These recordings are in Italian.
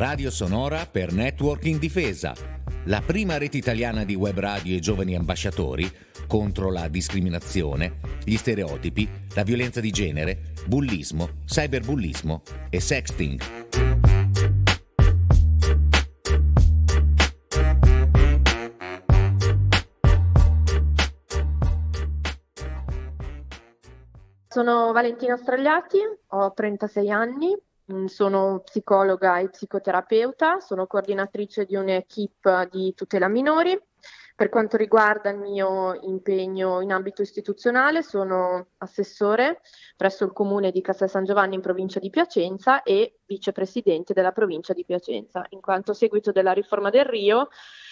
Radio Sonora per Networking Difesa, la prima rete italiana di web radio e giovani ambasciatori contro la discriminazione, gli stereotipi, la violenza di genere, bullismo, cyberbullismo e sexting. Sono Valentina Stragliati, ho 36 anni, sono psicologa e psicoterapeuta, sono coordinatrice di un'equipe di tutela minori. Per quanto riguarda il mio impegno in ambito istituzionale, sono assessore presso il comune di Castel San Giovanni in provincia di Piacenza e vicepresidente della provincia di Piacenza. In quanto a seguito della riforma del Rio,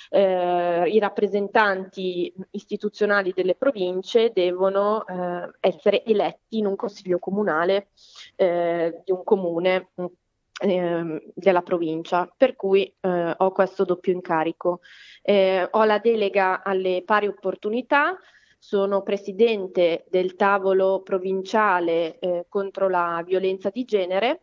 eh, i rappresentanti istituzionali delle province devono eh, essere eletti in un consiglio comunale eh, di un comune ehm, della provincia, per cui eh, ho questo doppio incarico. Eh, ho la delega alle pari opportunità, sono presidente del tavolo provinciale eh, contro la violenza di genere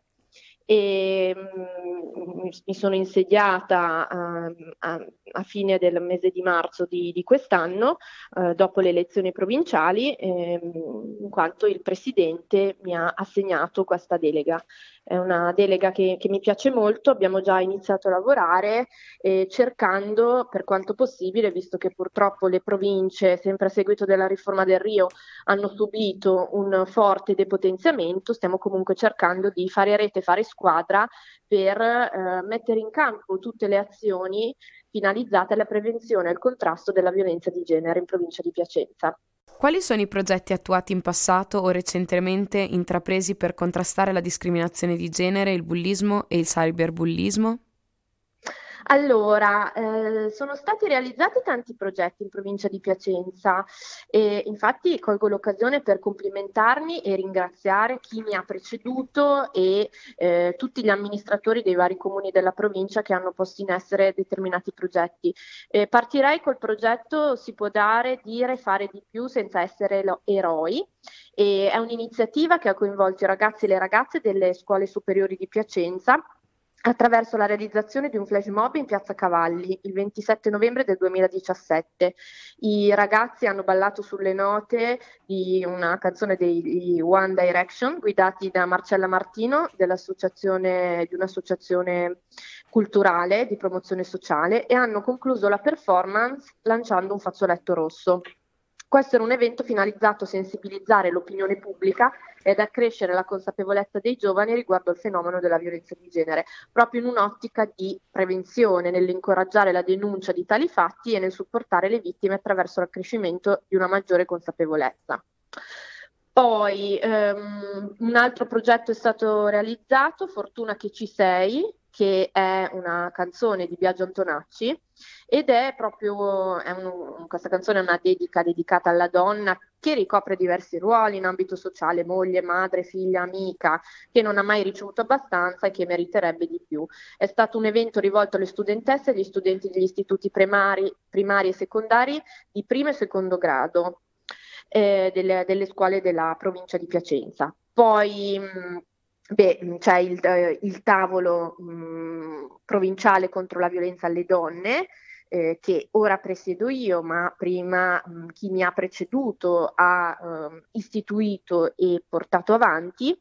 e mh, mm, mi sono insediata a, a, a, fine del mese di marzo di, di quest'anno, eh, dopo le elezioni provinciali, eh, in quanto il Presidente mi ha assegnato questa delega. È una delega che, che mi piace molto, abbiamo già iniziato a lavorare eh, cercando per quanto possibile, visto che purtroppo le province, sempre a seguito della riforma del Rio, hanno subito un forte depotenziamento, stiamo comunque cercando di fare rete, fare squadra per eh, mettere in campo tutte le azioni finalizzate alla prevenzione e al contrasto della violenza di genere in provincia di Piacenza. Quali sono i progetti attuati in passato o recentemente intrapresi per contrastare la discriminazione di genere, il bullismo e il cyberbullismo? Allora, eh, sono stati realizzati tanti progetti in provincia di Piacenza e infatti colgo l'occasione per complimentarmi e ringraziare chi mi ha preceduto e eh, tutti gli amministratori dei vari comuni della provincia che hanno posto in essere determinati progetti. Eh, partirei col progetto Si può dare, dire, fare di più senza essere eroi. E è un'iniziativa che ha coinvolto i ragazzi e le ragazze delle scuole superiori di Piacenza attraverso la realizzazione di un flash mob in Piazza Cavalli il 27 novembre del 2017. I ragazzi hanno ballato sulle note di una canzone dei One Direction guidati da Marcella Martino di un'associazione culturale di promozione sociale e hanno concluso la performance lanciando un fazzoletto rosso. Questo era un evento finalizzato a sensibilizzare l'opinione pubblica ed accrescere la consapevolezza dei giovani riguardo al fenomeno della violenza di genere, proprio in un'ottica di prevenzione, nell'incoraggiare la denuncia di tali fatti e nel supportare le vittime attraverso l'accrescimento di una maggiore consapevolezza. Poi ehm, un altro progetto è stato realizzato, Fortuna che ci sei, che è una canzone di Biagio Antonacci ed è proprio, è un, questa canzone è una dedica dedicata alla donna che ricopre diversi ruoli in ambito sociale, moglie, madre, figlia, amica, che non ha mai ricevuto abbastanza e che meriterebbe di più. È stato un evento rivolto alle studentesse e agli studenti degli istituti primari, primari e secondari di primo e secondo grado eh, delle, delle, scuole della provincia di Piacenza. Poi mh, Beh, mm, c'è il, eh, il tavolo mh, mm, provinciale contro la violenza alle donne, eh, che ora presiedo io, ma prima mh, mm, chi mi ha preceduto ha eh, istituito e portato avanti.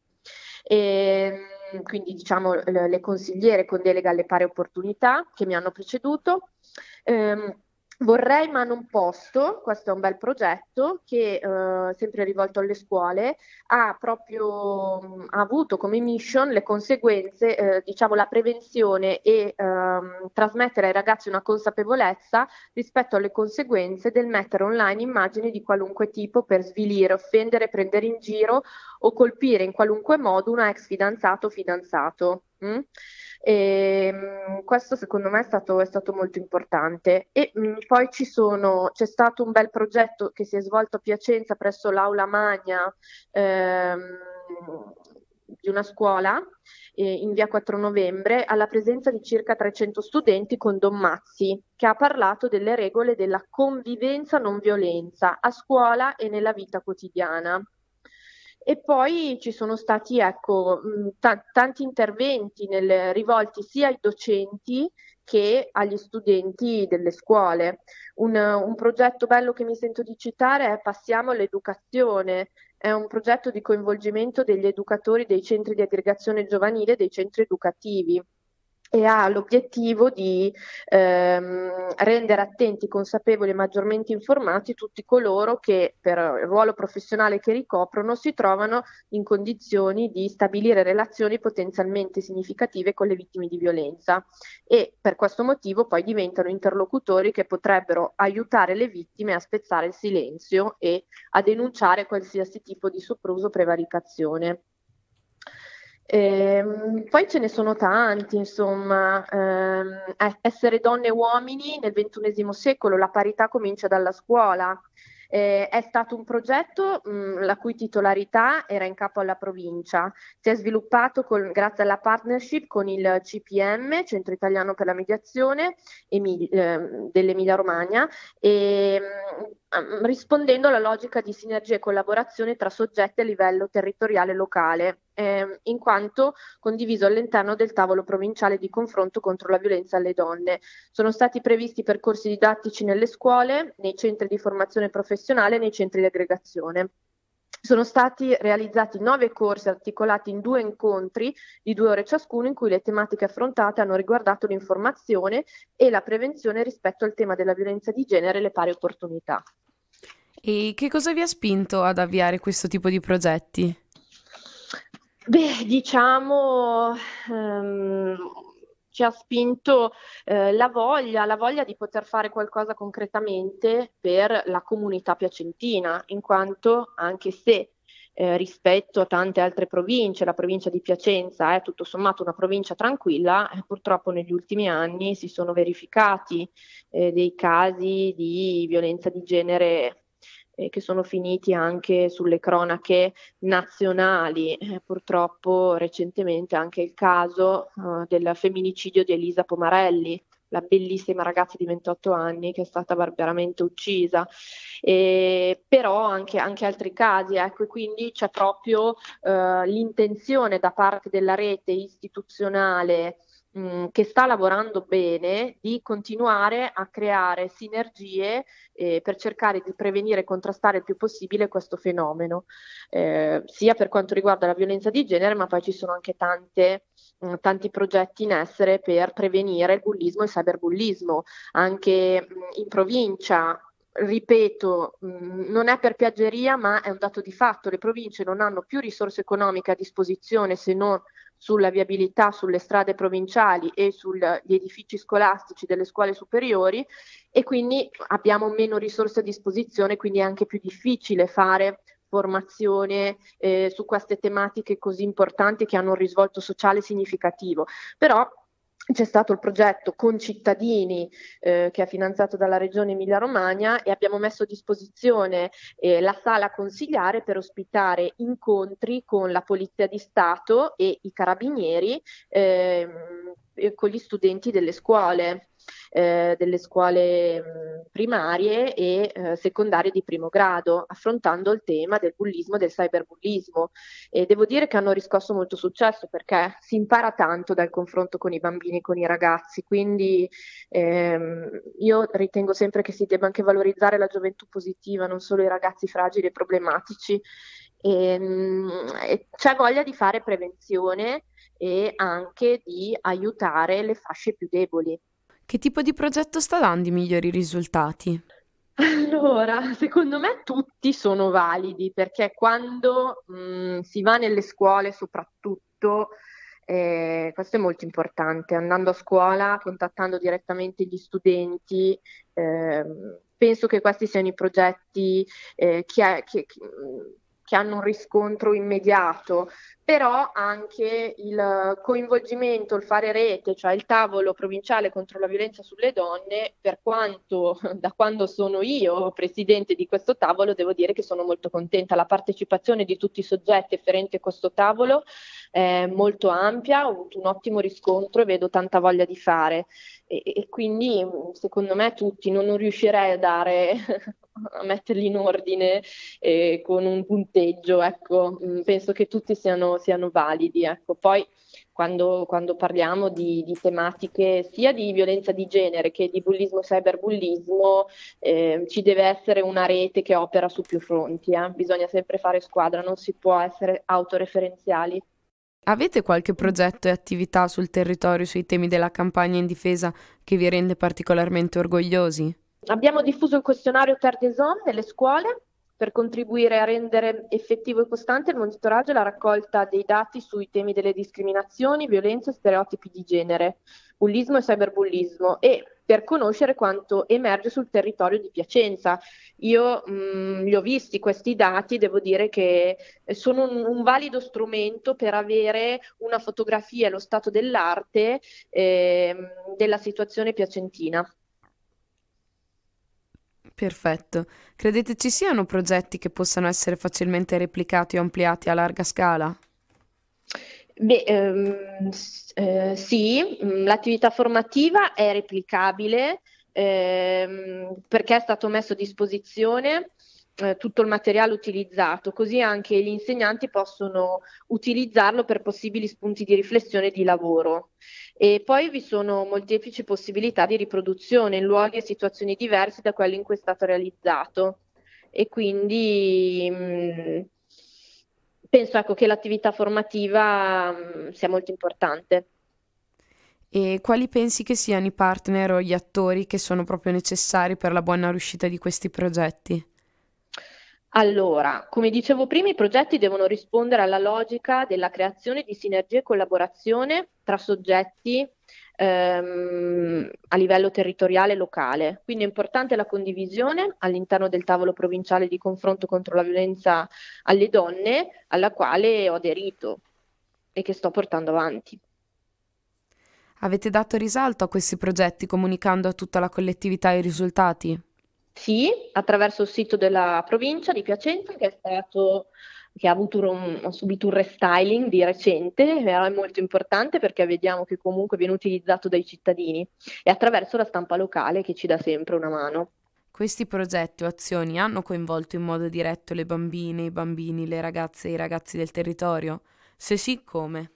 E, quindi diciamo le, consigliere con delega alle pari opportunità che mi hanno preceduto. Eh, Vorrei ma non posso, questo è un bel progetto che eh, sempre rivolto alle scuole ha proprio mh, avuto come mission le conseguenze, eh, diciamo la prevenzione e ehm, trasmettere ai ragazzi una consapevolezza rispetto alle conseguenze del mettere online immagini di qualunque tipo per svilire, offendere, prendere in giro o colpire in qualunque modo una ex fidanzato o fidanzato. Mm? E, ehm, questo secondo me è stato, è stato molto importante. E mh, mm, poi sono, c'è stato un bel progetto che si è svolto a Piacenza presso l'Aula Magna ehm, di una scuola eh, in via 4 novembre alla presenza di circa 300 studenti con Don Mazzi che ha parlato delle regole della convivenza non violenza a scuola e nella vita quotidiana. E poi ci sono stati ecco, t- tanti interventi nel, rivolti sia ai docenti che agli studenti delle scuole. Un, un, progetto bello che mi sento di citare è Passiamo all'educazione, è un progetto di coinvolgimento degli educatori dei centri di aggregazione giovanile e dei centri educativi e ha l'obiettivo di ehm, rendere attenti, consapevoli e maggiormente informati tutti coloro che per il ruolo professionale che ricoprono si trovano in condizioni di stabilire relazioni potenzialmente significative con le vittime di violenza e per questo motivo poi diventano interlocutori che potrebbero aiutare le vittime a spezzare il silenzio e a denunciare qualsiasi tipo di sopruso o prevaricazione. Ehm, poi ce ne sono tanti, insomma, ehm, essere donne e uomini nel XXI secolo, la parità comincia dalla scuola. Eh, è stato un progetto mh, la cui titolarità era in capo alla provincia. Si è sviluppato con, grazie alla partnership con il CPM, Centro Italiano per la Mediazione eh, dell'Emilia Romagna, e, mh, rispondendo alla logica di sinergia e collaborazione tra soggetti a livello territoriale e locale eh, in quanto condiviso all'interno del tavolo provinciale di confronto contro la violenza alle donne. Sono stati previsti percorsi didattici nelle scuole, nei centri di formazione professionale e nei centri di aggregazione. Sono stati realizzati nove corsi articolati in due incontri di due ore ciascuno in cui le tematiche affrontate hanno riguardato l'informazione e la prevenzione rispetto al tema della violenza di genere e le pari opportunità. E che cosa vi ha spinto ad avviare questo tipo di progetti? Beh, diciamo, ehm, ci ha spinto eh, la voglia, la voglia di poter fare qualcosa concretamente per la comunità piacentina, in quanto anche se eh, rispetto a tante altre province, la provincia di Piacenza è tutto sommato una provincia tranquilla, eh, purtroppo negli ultimi anni si sono verificati eh, dei casi di violenza di genere eh, che sono finiti anche sulle cronache nazionali. Eh, purtroppo recentemente anche il caso eh, del femminicidio di Elisa Pomarelli, la bellissima ragazza di 28 anni che è stata barbaramente uccisa, eh, però anche, anche, altri casi, ecco, quindi c'è proprio eh, l'intenzione da parte della rete istituzionale che sta lavorando bene di continuare a creare sinergie eh, per cercare di prevenire e contrastare il più possibile questo fenomeno, eh, sia per quanto riguarda la violenza di genere, ma poi ci sono anche tante, tanti progetti in essere per prevenire il bullismo e il cyberbullismo. Anche in provincia ripeto, non è per piaggeria, ma è un dato di fatto. Le province non hanno più risorse economiche a disposizione se non sulla viabilità sulle strade provinciali e sugli edifici scolastici delle scuole superiori e quindi abbiamo meno risorse a disposizione, quindi è anche più difficile fare formazione eh, su queste tematiche così importanti che hanno un risvolto sociale significativo. Però c'è stato il progetto Con cittadini eh, che è finanziato dalla Regione Emilia-Romagna e abbiamo messo a disposizione eh, la sala consigliare per ospitare incontri con la Polizia di Stato e i carabinieri eh, con gli studenti delle scuole eh, delle scuole primarie e eh, secondarie di primo grado, affrontando il tema del bullismo e del cyberbullismo. E devo dire che hanno riscosso molto successo perché si impara tanto dal confronto con i bambini e con i ragazzi, quindi ehm, io ritengo sempre che si debba anche valorizzare la gioventù positiva, non solo i ragazzi fragili e problematici. E, e c'è voglia di fare prevenzione e anche di aiutare le fasce più deboli. Che tipo di progetto sta dando i migliori risultati? Allora, secondo me tutti sono validi perché quando mh, mm, si va nelle scuole soprattutto, eh, questo è molto importante, andando a scuola, contattando direttamente gli studenti, eh, penso che questi siano i progetti eh, che, che, che hanno un riscontro immediato, però anche il coinvolgimento, il fare rete, cioè il tavolo provinciale contro la violenza sulle donne, per quanto da quando sono io presidente di questo tavolo, devo dire che sono molto contenta. La partecipazione di tutti i soggetti afferenti a questo tavolo è molto ampia, ho avuto un ottimo riscontro e vedo tanta voglia di fare. E, e quindi secondo me tutti non, non riuscirei a dare metterli in ordine eh, con un punteggio, ecco, mm, penso che tutti siano, siano validi. Ecco. Poi quando, quando parliamo di, di, tematiche sia di violenza di genere che di bullismo cyberbullismo, eh, ci deve essere una rete che opera su più fronti, eh. bisogna sempre fare squadra, non si può essere autoreferenziali. Avete qualche progetto e attività sul territorio sui temi della campagna in difesa che vi rende particolarmente orgogliosi? Abbiamo diffuso il questionario Terdeson nelle scuole per contribuire a rendere effettivo e costante il monitoraggio e la raccolta dei dati sui temi delle discriminazioni, violenze stereotipi di genere, bullismo e cyberbullismo e per conoscere quanto emerge sul territorio di Piacenza. Io mh, mm, li ho visti questi dati, devo dire che sono un, un valido strumento per avere una fotografia e lo stato dell'arte eh, della situazione piacentina. Perfetto. Credete ci siano progetti che possano essere facilmente replicati o ampliati a larga scala? Beh, ehm, eh, sì, mm, l'attività formativa è replicabile ehm, perché è stato messo a disposizione eh, tutto il materiale utilizzato, così anche gli insegnanti possono utilizzarlo per possibili spunti di riflessione e di lavoro. E poi vi sono molteplici possibilità di riproduzione in luoghi e situazioni diversi da quelli in cui è stato realizzato. E quindi mh, mm, penso ecco, che l'attività formativa mh, mm, sia molto importante. E quali pensi che siano i partner o gli attori che sono proprio necessari per la buona riuscita di questi progetti? Allora, come dicevo prima, i progetti devono rispondere alla logica della creazione di sinergie e collaborazione tra soggetti ehm, a livello territoriale e locale. Quindi è importante la condivisione all'interno del tavolo provinciale di confronto contro la violenza alle donne, alla quale ho aderito e che sto portando avanti. Avete dato risalto a questi progetti comunicando a tutta la collettività i risultati? Sì, attraverso il sito della provincia di Piacenza che stato che ha, un, ha, subito un restyling di recente, è molto importante perché vediamo che comunque viene utilizzato dai cittadini e attraverso la stampa locale che ci dà sempre una mano. Questi progetti o azioni hanno coinvolto in modo diretto le bambine, i bambini, le ragazze e i ragazzi del territorio? Se sì, come?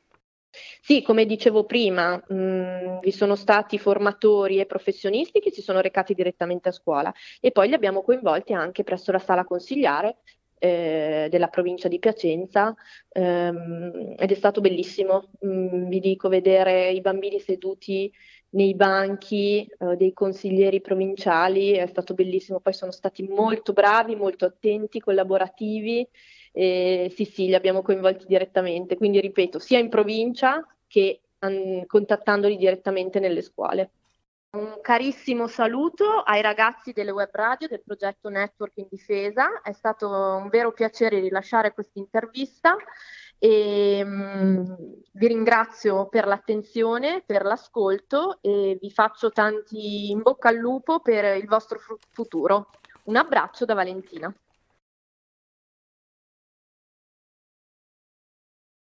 Sì, come dicevo prima, mh, mm, vi sono stati formatori e professionisti che si sono recati direttamente a scuola e poi li abbiamo coinvolti anche presso la sala consigliare eh, della provincia di Piacenza ehm, ed è stato bellissimo, mh, mm, vi dico, vedere i bambini seduti nei banchi eh, dei consiglieri provinciali, è stato bellissimo, poi sono stati molto bravi, molto attenti, collaborativi eh, sì, sì, li abbiamo coinvolti direttamente, quindi ripeto, sia in provincia che an- contattandoli direttamente nelle scuole. Un carissimo saluto ai ragazzi delle web radio del progetto Network in Difesa, è stato un vero piacere rilasciare questa intervista e mh, vi ringrazio per l'attenzione, per l'ascolto e vi faccio tanti in bocca al lupo per il vostro futuro. Un abbraccio da Valentina.